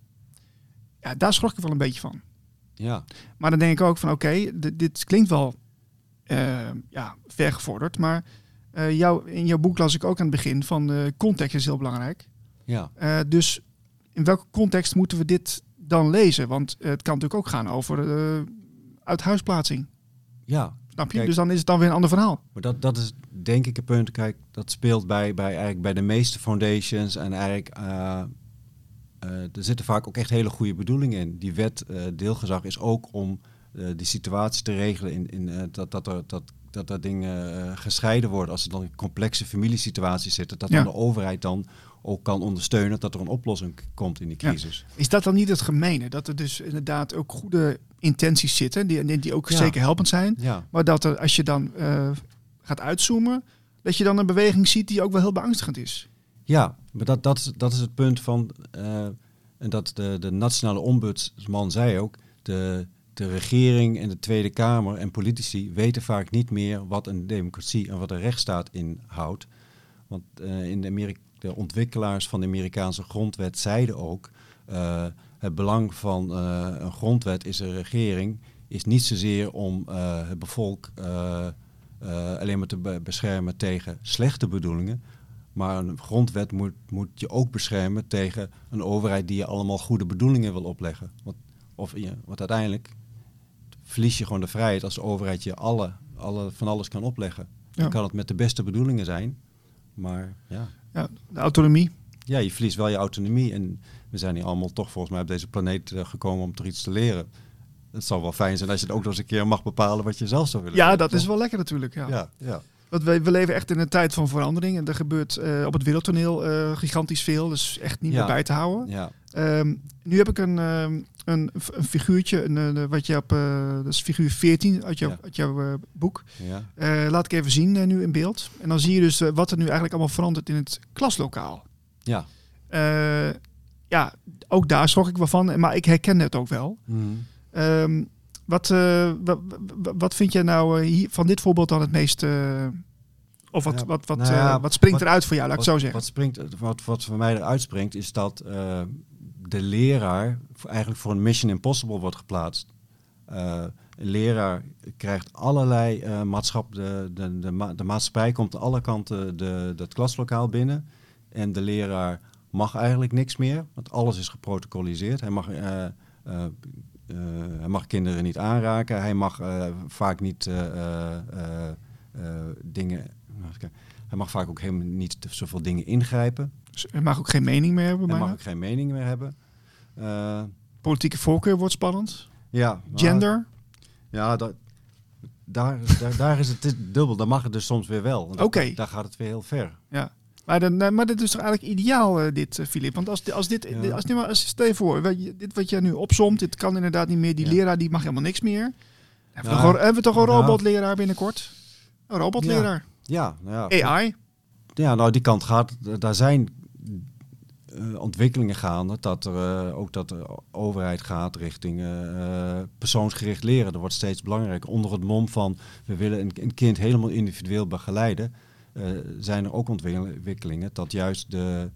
Ja, daar schrok ik wel een beetje van. Ja. Maar dan denk ik ook van oké, okay, dit klinkt wel uh, ja, vergevorderd, maar uh, jou, in jouw boek las ik ook aan het begin van uh, context is heel belangrijk. Ja. Dus in welke context moeten we dit dan lezen? Want het kan natuurlijk ook gaan over uithuisplaatsing. Ja. Snap je? Kijk, dus dan is het dan weer een ander verhaal. Maar dat, dat is denk ik een punt. Kijk, dat speelt bij, bij, eigenlijk bij de meeste foundations. En eigenlijk, er zitten vaak ook echt hele goede bedoelingen in. Die wet deelgezag is ook om die situatie te regelen in, in dat, dat er dat dat dat dingen gescheiden worden. Als er dan complexe familiesituaties zitten, dat ja. dan de overheid dan ook kan ondersteunen dat er een oplossing komt in die crisis. Ja. Is dat dan niet het gemene? Dat er dus inderdaad ook goede intenties zitten, die, die ook ja. zeker helpend zijn. Maar dat er, als je dan uh, gaat uitzoomen, dat je dan een beweging ziet die ook wel heel beangstigend is. Ja, maar dat, dat, dat is het punt van, uh, en dat de, de nationale ombudsman zei ook, de, de regering en de Tweede Kamer en politici weten vaak niet meer wat een democratie en wat een rechtsstaat inhoudt. Want uh, in de, de, ontwikkelaars van de Amerikaanse grondwet zeiden ook, uh, het belang van een grondwet is een regering, is niet zozeer om het bevolk alleen maar te be beschermen tegen slechte bedoelingen, maar een grondwet moet, moet je ook beschermen tegen een overheid die je allemaal goede bedoelingen wil opleggen. Want, of, ja, want uiteindelijk verlies je gewoon de vrijheid als de overheid je alle, alle, van alles kan opleggen. Ja. Dan kan het met de beste bedoelingen zijn, maar ja. Ja, de autonomie. Ja, je verliest wel je autonomie. En we zijn hier allemaal toch volgens mij op deze planeet uh, gekomen om er iets te leren. Het zou wel fijn zijn als je het ook nog eens een keer mag bepalen wat je zelf zou willen. Ja, doen, dat toch? is wel lekker natuurlijk. Ja. Ja, ja. Want we, we leven echt in een tijd van verandering. En er gebeurt uh, op het wereldtoneel uh, gigantisch veel. Dus echt niet Ja. meer bij te houden. Ja, Um, nu heb ik een, um, een, een figuurtje, een, een, wat je op, uh, dat is figuur 14 uit, jou, Ja. uit jouw boek. ja, laat ik even zien nu in beeld. En dan zie je dus wat er nu eigenlijk allemaal verandert in het klaslokaal. ja. Ja, ook daar schrok ik wel van, maar ik herken het ook wel. Mhm. Um, wat, uh, wat, wat vind jij nou uh, hier, van dit voorbeeld dan het meest... Uh, of wat, Ja, wat, wat, nou ja, wat springt eruit voor jou, laat ik zo zeggen? Wat, springt, wat, wat voor mij eruit springt, is dat eh, de leraar eigenlijk voor een Mission Impossible wordt geplaatst. Eh, een leraar krijgt allerlei eh maatschap, de, de, de, ma- de maatschappij komt aan alle kanten de, dat klaslokaal binnen. En de leraar mag eigenlijk niks meer, want alles is geprotocoliseerd. Hij mag, eh, eh, eh, hij mag kinderen niet aanraken, hij mag eh, vaak niet eh, eh, eh, eh, dingen. Hij mag vaak ook helemaal niet zoveel dingen ingrijpen. Dus hij mag ook geen mening meer hebben. Hij mag ook geen mening meer hebben. Eh, Politieke voorkeur wordt spannend. ja, Gender. Ja, dat, daar, daar, daar is het dubbel. Dan mag het dus soms weer wel. Oké. Daar gaat het weer heel ver. Ja. Maar, dan, eh, maar dit is toch eigenlijk ideaal, eh, dit, eh, Filip? Want als, als dit, Ja. als, als, als, stel je voor, dit wat jij nu opzomt, dit kan inderdaad niet meer. Die Ja. leraar die mag helemaal niks meer. Hebben we, toch, een- hebben we toch een Ja. robotleraar binnenkort? Een robotleraar. Ja, nou ja, AI. ja, nou die kant gaat. Daar zijn eh, ontwikkelingen gaande. Dat er eh, ook dat de overheid gaat richting eh, eh, persoonsgericht leren. Dat wordt steeds belangrijker. Onder het mom van we willen een, een kind helemaal individueel begeleiden. Eh, zijn er ook ontwikkelingen dat juist de.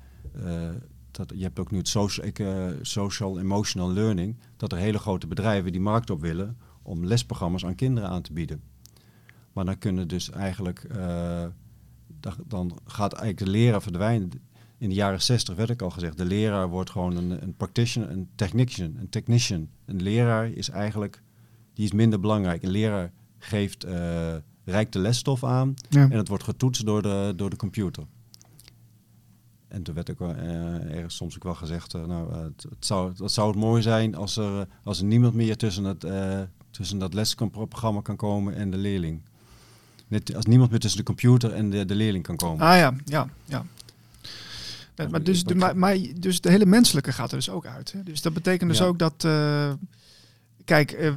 eh, dat, je hebt ook nu het social, eh, social emotional learning. Dat er hele grote bedrijven die markt op willen om lesprogramma's aan kinderen aan te bieden. Maar dan kunnen dus eigenlijk, da- dan gaat eigenlijk de leraar verdwijnen. In de jaren 60 werd ik al gezegd, de leraar wordt gewoon een, een practitioner, een technician, een technician. Een leraar is eigenlijk, die is minder belangrijk. Een leraar geeft, reikt de lesstof aan Ja. en het wordt getoetst door de, door de computer. En toen werd ook wel, eh, ergens soms ook wel gezegd, eh, nou, eh, het, het zou, het zou het mooi zijn als er, als er niemand meer tussen, het, eh, tussen dat lesprogramma kan komen en de leerling. Net als niemand meer tussen de computer en de, de leerling kan komen. Ah ja, ja, ja. Ja, maar, dus de, maar, maar dus de hele menselijke gaat er dus ook uit. Hè? Dus dat betekent dus Ja. ook dat. Kijk, eh,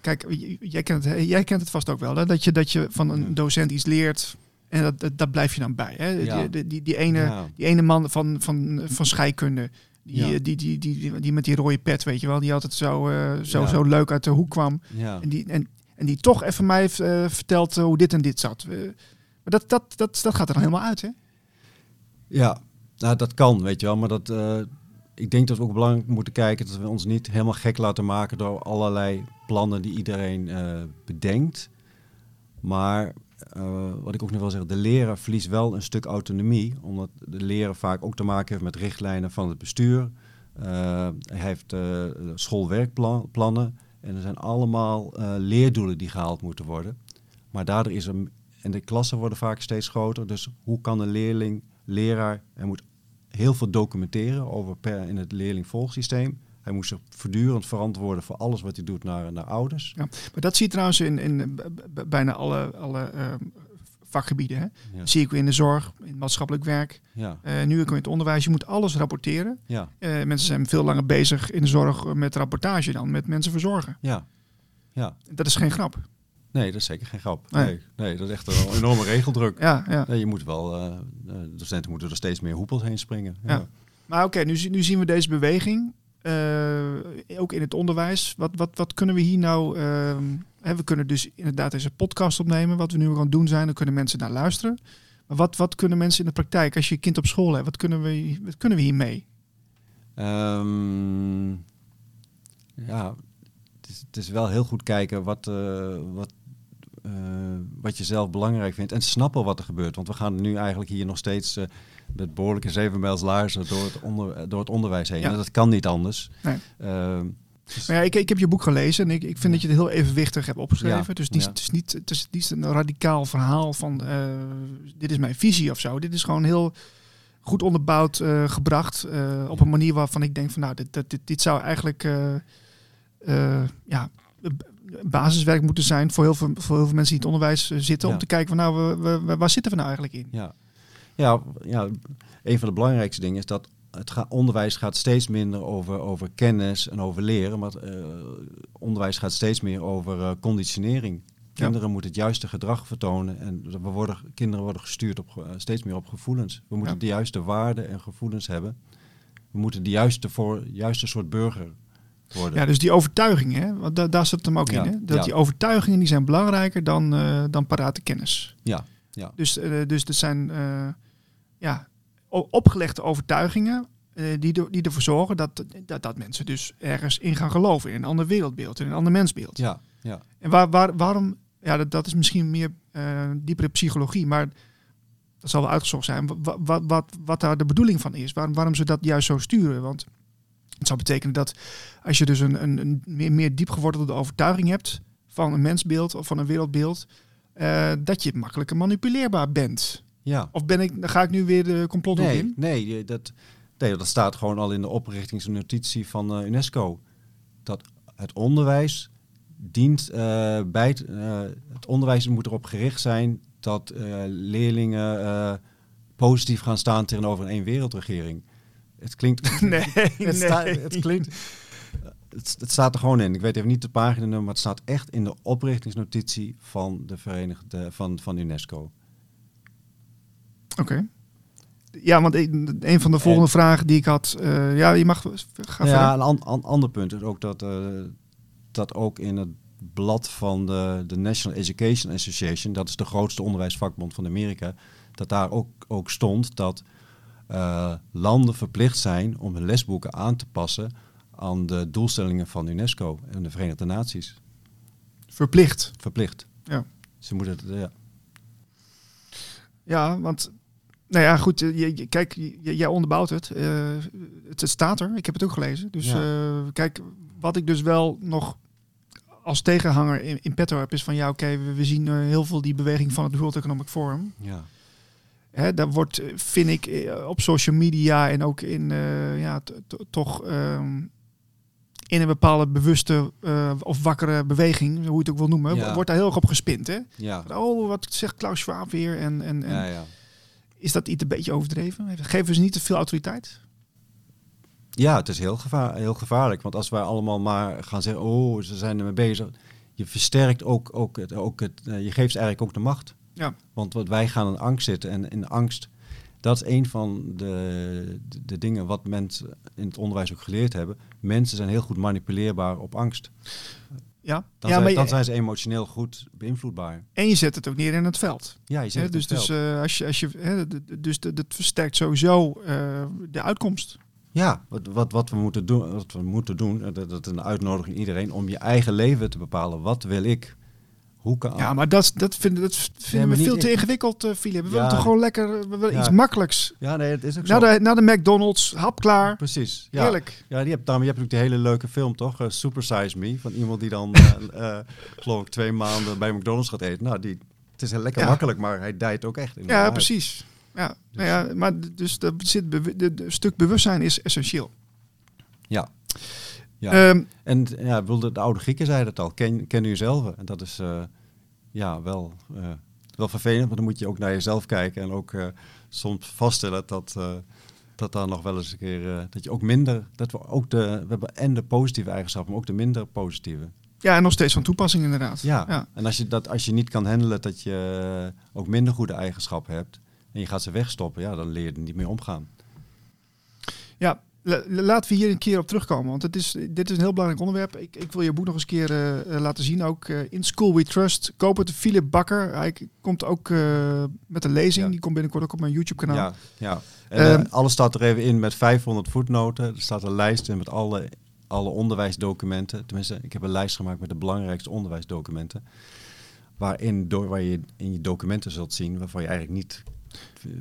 kijk jij, kent het, jij kent het vast ook wel. Hè? Dat, je, dat je van een docent iets leert. En dat, dat, dat blijf je dan bij. Hè? Ja. Die, die, die, ene, Ja. die ene man van, van, van scheikunde. Die, Ja. eh, die, die, die, die, die met die rode pet, weet je wel. Die altijd zo, eh, zo, zo leuk uit de hoek kwam. Ja. En die, en, en die toch even mij heeft verteld hoe dit en dit zat. Maar dat, dat, dat, dat gaat er dan helemaal uit, hè? Ja, nou, dat kan, weet je wel. Maar dat, ik denk dat we ook belangrijk moeten kijken dat we ons niet helemaal gek laten maken door allerlei plannen die iedereen eh, bedenkt. Maar eh, wat ik ook nog wil zeggen, de leraar verliest wel een stuk autonomie, omdat de leraar vaak ook te maken heeft met richtlijnen van het bestuur. Eh, hij heeft schoolwerkplannen en er zijn allemaal leerdoelen die gehaald moeten worden. Maar daardoor is er, en de klassen worden vaak steeds groter, dus hoe kan een leerling, leraar, hij moet heel veel documenteren over per in het leerlingvolgsysteem. Hij moet zich voortdurend verantwoorden voor alles wat hij doet naar, naar ouders. Ja, maar dat zie je trouwens in, in bijna alle, alle ehm, vakgebieden. Hè? Ja, Zie ik weer in de zorg, in het maatschappelijk werk. ja, Eh, nu ook in het onderwijs. Je moet alles rapporteren. ja, Eh, mensen zijn veel langer bezig in de zorg met rapportage dan met mensen verzorgen. ja. ja. Dat is geen grap. Nee, dat is zeker geen grap. Nee. Nee, nee dat is echt een enorme regeldruk. Ja, ja. Nee, je moet wel, eh, de docenten moeten er steeds meer hoepels heen springen. Ja. Ja. Maar oké, nu, nu zien we deze beweging. eh, ook in het onderwijs. Wat, wat, wat kunnen we hier nou... ehm, hè, we kunnen dus inderdaad deze podcast opnemen. Wat we nu aan het doen zijn. Dan kunnen mensen naar luisteren. Maar wat, wat kunnen mensen in de praktijk... Als je je kind op school hebt. Wat kunnen we, wat kunnen we hiermee? Ehm, ja, het is, het is wel heel goed kijken wat, eh, wat, eh, wat je zelf belangrijk vindt. En snappen wat er gebeurt. Want we gaan nu eigenlijk hier nog steeds eh, met behoorlijke zeven mijls laarzen door het, onder, door het onderwijs heen. Ja. En dat kan niet anders. Nee. Ehm, Maar ja, ik, ik heb je boek gelezen en ik, ik vind dat je het heel evenwichtig hebt opgeschreven. Ja, Dus is, ja. het, is niet, het, is, is een radicaal verhaal van eh, dit is mijn visie of zo. Dit is gewoon heel goed onderbouwd eh, gebracht eh, op een manier waarvan ik denk van nou, dit, dit, dit, dit zou eigenlijk eh, eh, ja, basiswerk moeten zijn voor heel veel, voor heel veel mensen die in het onderwijs eh, zitten. Om te kijken van nou, we, we- waar zitten we nou eigenlijk in? Ja. Ja, ja, een van de belangrijkste dingen is dat het ga- onderwijs gaat steeds minder over, over kennis en over leren, maar het, eh, onderwijs gaat steeds meer over eh, conditionering. Kinderen moeten het juiste gedrag vertonen en we worden, kinderen worden gestuurd op, steeds meer op gevoelens. We moeten Ja. de juiste waarden en gevoelens hebben. We moeten de juiste, voor, juiste soort burger worden. Ja, dus die overtuigingen, hè? want da- daar zit het hem ook Ja, in. Hè? Dat ja. die overtuigingen die zijn belangrijker dan, eh dan parate kennis. Ja, ja. Dus, eh, dus er zijn eh, ja, opgelegde overtuigingen die, die ervoor zorgen dat, dat, dat mensen dus ergens in gaan geloven. In een ander wereldbeeld, in een ander mensbeeld. ja, ja. En waar, waar, waarom, ja, dat, dat is misschien meer diepere psychologie, maar dat zal wel uitgezocht zijn. Wat, wat, wat, wat daar de bedoeling van is, waarom, waarom ze dat juist zo sturen. Want het zou betekenen dat als je dus een, een, een meer, meer diep gewortelde overtuiging hebt van een mensbeeld of van een wereldbeeld, eh, dat je makkelijker manipuleerbaar bent. Ja. Of ben ik, ga ik nu weer de complot Nee, in? nee, dat, nee, dat staat gewoon al in de oprichtingsnotitie van eh, UNESCO. Dat het onderwijs dient eh, bij het, het onderwijs moet erop gericht zijn dat leerlingen positief gaan staan tegenover een één wereldregering. Het klinkt. [laughs] Nee, [laughs] het, nee. staat, het klinkt. Het, het staat er gewoon in. Ik weet even niet de pagina, maar het staat echt in de oprichtingsnotitie van de Verenigde van, van UNESCO. Oké. Ja, want een een van de volgende vragen die ik had... eh, ja, je mag... Ga ja, verder. een an- an- ander punt is ook dat, eh, dat ook in het blad van de, de National Education Association, dat is de grootste onderwijsvakbond van Amerika, dat daar ook, ook stond dat eh, landen verplicht zijn om hun lesboeken aan te passen aan de doelstellingen van UNESCO en de Verenigde Naties. Verplicht. Verplicht. Ja. Ze moeten het, ja. Ja, want... Nou ja, goed. Je, je- kijk, je- jij onderbouwt het. Eh, het. Het staat er. Ik heb het ook gelezen. Dus Ja. eh, kijk, wat ik dus wel nog als tegenhanger in, in petto heb... is van ja, oké, we, we zien heel veel die beweging van het World Economic Forum. ja. Hè, daar wordt, eh, vind ik, eh, op social media en ook in, eh, ja, toch ehm, in een bepaalde bewuste of wakkere beweging, hoe je het ook wil noemen, Ja. wordt daar heel erg op gespind. Hè? Ja. Oh, wat zegt Klaus Schwab weer? En, en, en Ja, ja. is dat iets een beetje overdreven? Geven ze niet te veel autoriteit? Ja, het is heel, gevaar, heel gevaarlijk. Want als wij allemaal maar gaan zeggen, oh, ze zijn ermee bezig. Je versterkt ook, ook, het, ook het, je geeft eigenlijk ook de macht. Ja. Want wat wij gaan in angst zitten en in angst, dat is een van de, de, de dingen wat mensen in het onderwijs ook geleerd hebben. Mensen zijn heel goed manipuleerbaar op angst. Ja, Dan, ja zijn, maar dan je, zijn ze emotioneel goed beïnvloedbaar. en je zet het ook neer in het veld. Ja, je zegt Hè, dus dus eh, als je, als je, dus dat versterkt sowieso eh, de uitkomst. Ja, wat, wat, wat, we moeten doen, wat we moeten doen, eh, dat, dat is een uitnodiging aan iedereen om je eigen leven te bepalen. Wat wil ik? Hoe kan, Ja, maar dat, dat vinden, dat vinden maar we veel te in- ingewikkeld, Philip. We Ja. willen toch gewoon lekker, we willen Ja. iets makkelijks. Ja, nee, het is ook Naar zo. de, naar de McDonald's, hap klaar. Precies. Ja. Heerlijk. Ja, die hebt, daarom, je hebt ook die hele leuke film, toch? Eh, Super Size Me. Van iemand die dan, [laughs] eh, eh, geloof ik, twee maanden bij McDonald's gaat eten. Nou, die, het is heel lekker Ja. makkelijk, maar hij dijt ook echt. in Ja, precies. Ja, nou ja, maar dus dat zit de, de stuk bewustzijn is essentieel. Ja. Ja. Ehm, en ja, de, de oude Grieken zeiden het al. Ken, ken jezelf. En dat is eh, ja, wel, eh, wel vervelend. Maar dan moet je ook naar jezelf kijken. En ook eh, soms vaststellen dat... dat daar nog wel eens een keer, dat je ook minder, dat we ook de, we hebben en de positieve eigenschappen, maar ook de minder positieve. ja, en nog steeds van toepassing inderdaad. Ja. ja. en als je, dat, als je niet kan handelen dat je ook minder goede eigenschappen hebt en je gaat ze wegstoppen, ja, dan leer je er niet mee omgaan. Ja, la- la- laten we hier een keer op terugkomen. Want het is, dit is een heel belangrijk onderwerp. Ik, ik wil je boek nog eens een keer eh, eh, laten zien. Ook eh, In School We Trust. Koop het. Philip Bakker. Hij komt ook met een lezing. Ja. Die komt binnenkort ook op mijn YouTube kanaal. Ja, ja. En eh, Ehm, alles staat er even in met 500 voetnoten. Er staat een lijst in met alle, alle onderwijsdocumenten. Tenminste, ik heb een lijst gemaakt met de belangrijkste onderwijsdocumenten. Waarin door, waar je in je documenten zult zien waarvan je eigenlijk niet.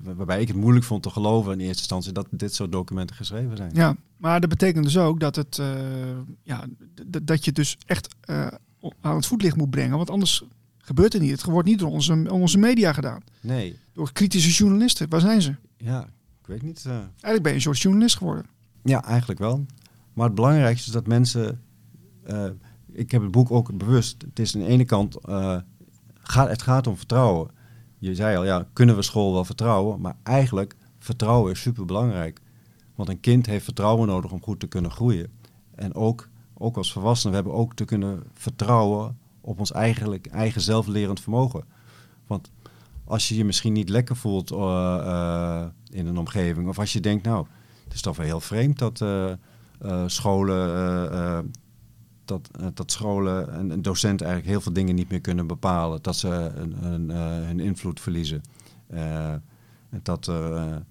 Waarbij ik het moeilijk vond te geloven in eerste instantie dat dit soort documenten geschreven zijn. Ja, maar dat betekent dus ook dat, het, eh, ja, dat je het dus echt eh, aan het voetlicht moet brengen. Want anders gebeurt het niet. Het wordt niet door onze, onze media gedaan. Nee, Door kritische journalisten. Waar zijn ze? ja, ik weet niet. eh. Eigenlijk ben je een soort journalist geworden. Ja, eigenlijk wel. Maar het belangrijkste is dat mensen. ik heb het boek ook bewust. Het is aan de ene kant. gaat, het gaat om vertrouwen. Je zei al, ja, kunnen we school wel vertrouwen? Maar eigenlijk, vertrouwen is super belangrijk. Want een kind heeft vertrouwen nodig om goed te kunnen groeien. En ook, ook als volwassenen, we hebben ook te kunnen vertrouwen op ons eigenlijk, eigen zelflerend vermogen. Want als je je misschien niet lekker voelt eh, eh, in een omgeving, of als je denkt, nou, het is toch wel heel vreemd dat eh, scholen, dat, eh, dat scholen en, en docenten eigenlijk heel veel dingen niet meer kunnen bepalen. Dat ze een, eh, hun invloed verliezen. Eh, dat er.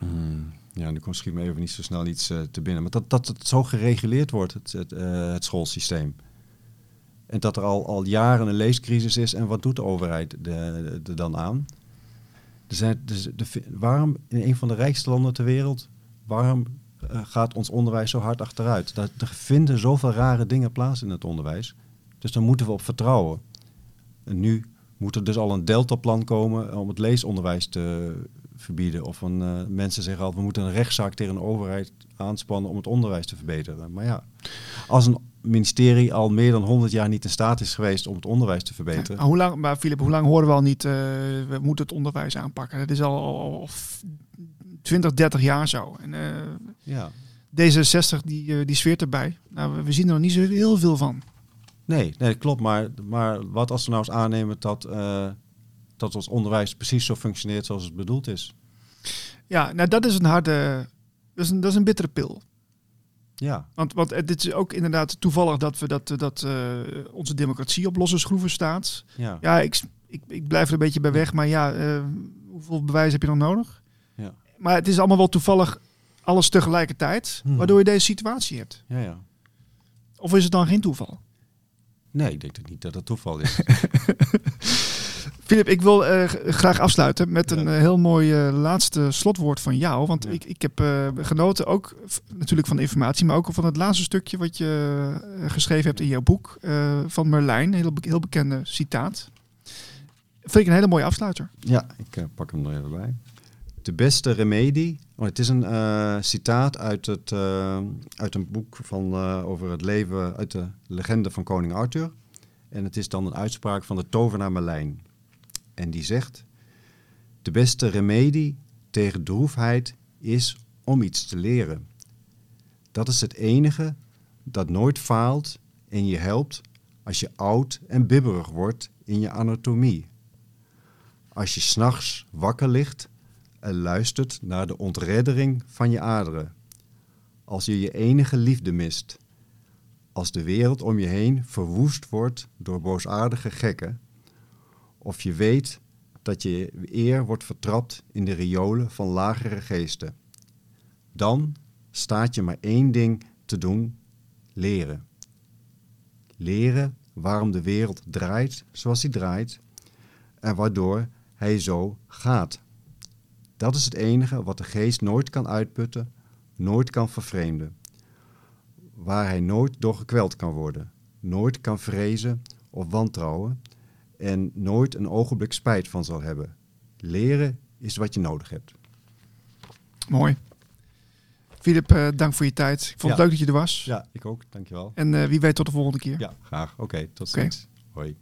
mm, ja, nu komt schiet me even niet zo snel iets te binnen. Maar dat, dat het zo gereguleerd wordt, het, het, eh, het schoolsysteem. En dat er al, al jaren een leescrisis is. En wat doet de overheid er dan aan? Er zijn, dus de, waarom in een van de rijkste landen ter wereld, waarom gaat ons onderwijs zo hard achteruit? Dat, er vinden zoveel rare dingen plaats in het onderwijs. Dus daar moeten we op vertrouwen. En nu moet er dus al een deltaplan komen om het leesonderwijs te verbieden. Of eh, mensen zeggen al, we moeten een rechtszaak tegen een overheid aanspannen om het onderwijs te verbeteren. Maar ja, als een ministerie al meer dan 100 jaar niet in staat is geweest om het onderwijs te verbeteren. Hoe lang, maar Philip, hoe lang horen we al niet, eh, we moeten het onderwijs aanpakken? Het is al, al, 20, 30 jaar zo. En eh, Ja. D66 die, eh, die zweert erbij. Nou, we- zien er nog niet zo heel veel van. Nee, nee, klopt. Maar, maar wat als we nou eens aannemen dat, eh, dat ons onderwijs precies zo functioneert zoals het bedoeld is? Ja, nou dat is een harde, dat is een, dat is een bittere pil. Ja, Want, want het is ook inderdaad toevallig dat, we dat, dat onze democratie op losse schroeven staat. ja. Ja, ik, ik, ik blijf er een beetje bij weg, maar ja, hoeveel bewijs heb je dan nodig? Maar het is allemaal wel toevallig alles tegelijkertijd, Hmm. waardoor je deze situatie hebt. ja, ja. Of is het dan geen toeval? Nee, ik denk niet dat het toeval is. [laughs] Filip, ik wil eh, graag afsluiten met een eh, heel mooi eh, laatste slotwoord van jou. Want Ja. ik, ik heb genoten ook natuurlijk van de informatie, maar ook van het laatste stukje wat je geschreven hebt in jouw boek van Merlijn. Een heel, be- heel bekende citaat. Vind ik een hele mooie afsluiter. Ja, ik pak hem er even bij. De beste remedie. Oh, het is een eh, citaat uit, het, eh, uit een boek van, eh, over het leven uit de legende van koning Arthur. En het is dan een uitspraak van de tovenaar Merlijn. En die zegt: De beste remedie tegen droefheid is om iets te leren. Dat is het enige dat nooit faalt en je helpt als je oud en bibberig wordt in je anatomie. Als je s'nachts wakker ligt en luistert naar de ontreddering van je aderen. Als je je enige liefde mist. Als de wereld om je heen verwoest wordt door boosaardige gekken. Of je weet dat je eer wordt vertrapt in de riolen van lagere geesten. Dan staat je maar één ding te doen: leren. Leren waarom de wereld draait zoals hij draait en waardoor hij zo gaat. Dat is het enige wat de geest nooit kan uitputten, nooit kan vervreemden. Waar hij nooit door gekweld kan worden, nooit kan vrezen of wantrouwen en nooit een ogenblik spijt van zal hebben. Leren is wat je nodig hebt. Mooi. Filip, eh, dank voor je tijd. Ik vond het leuk dat je er was. Ja, ik ook. Dankjewel. En eh, wie weet tot de volgende keer. Ja, graag. Oké, tot ziens. Hoi.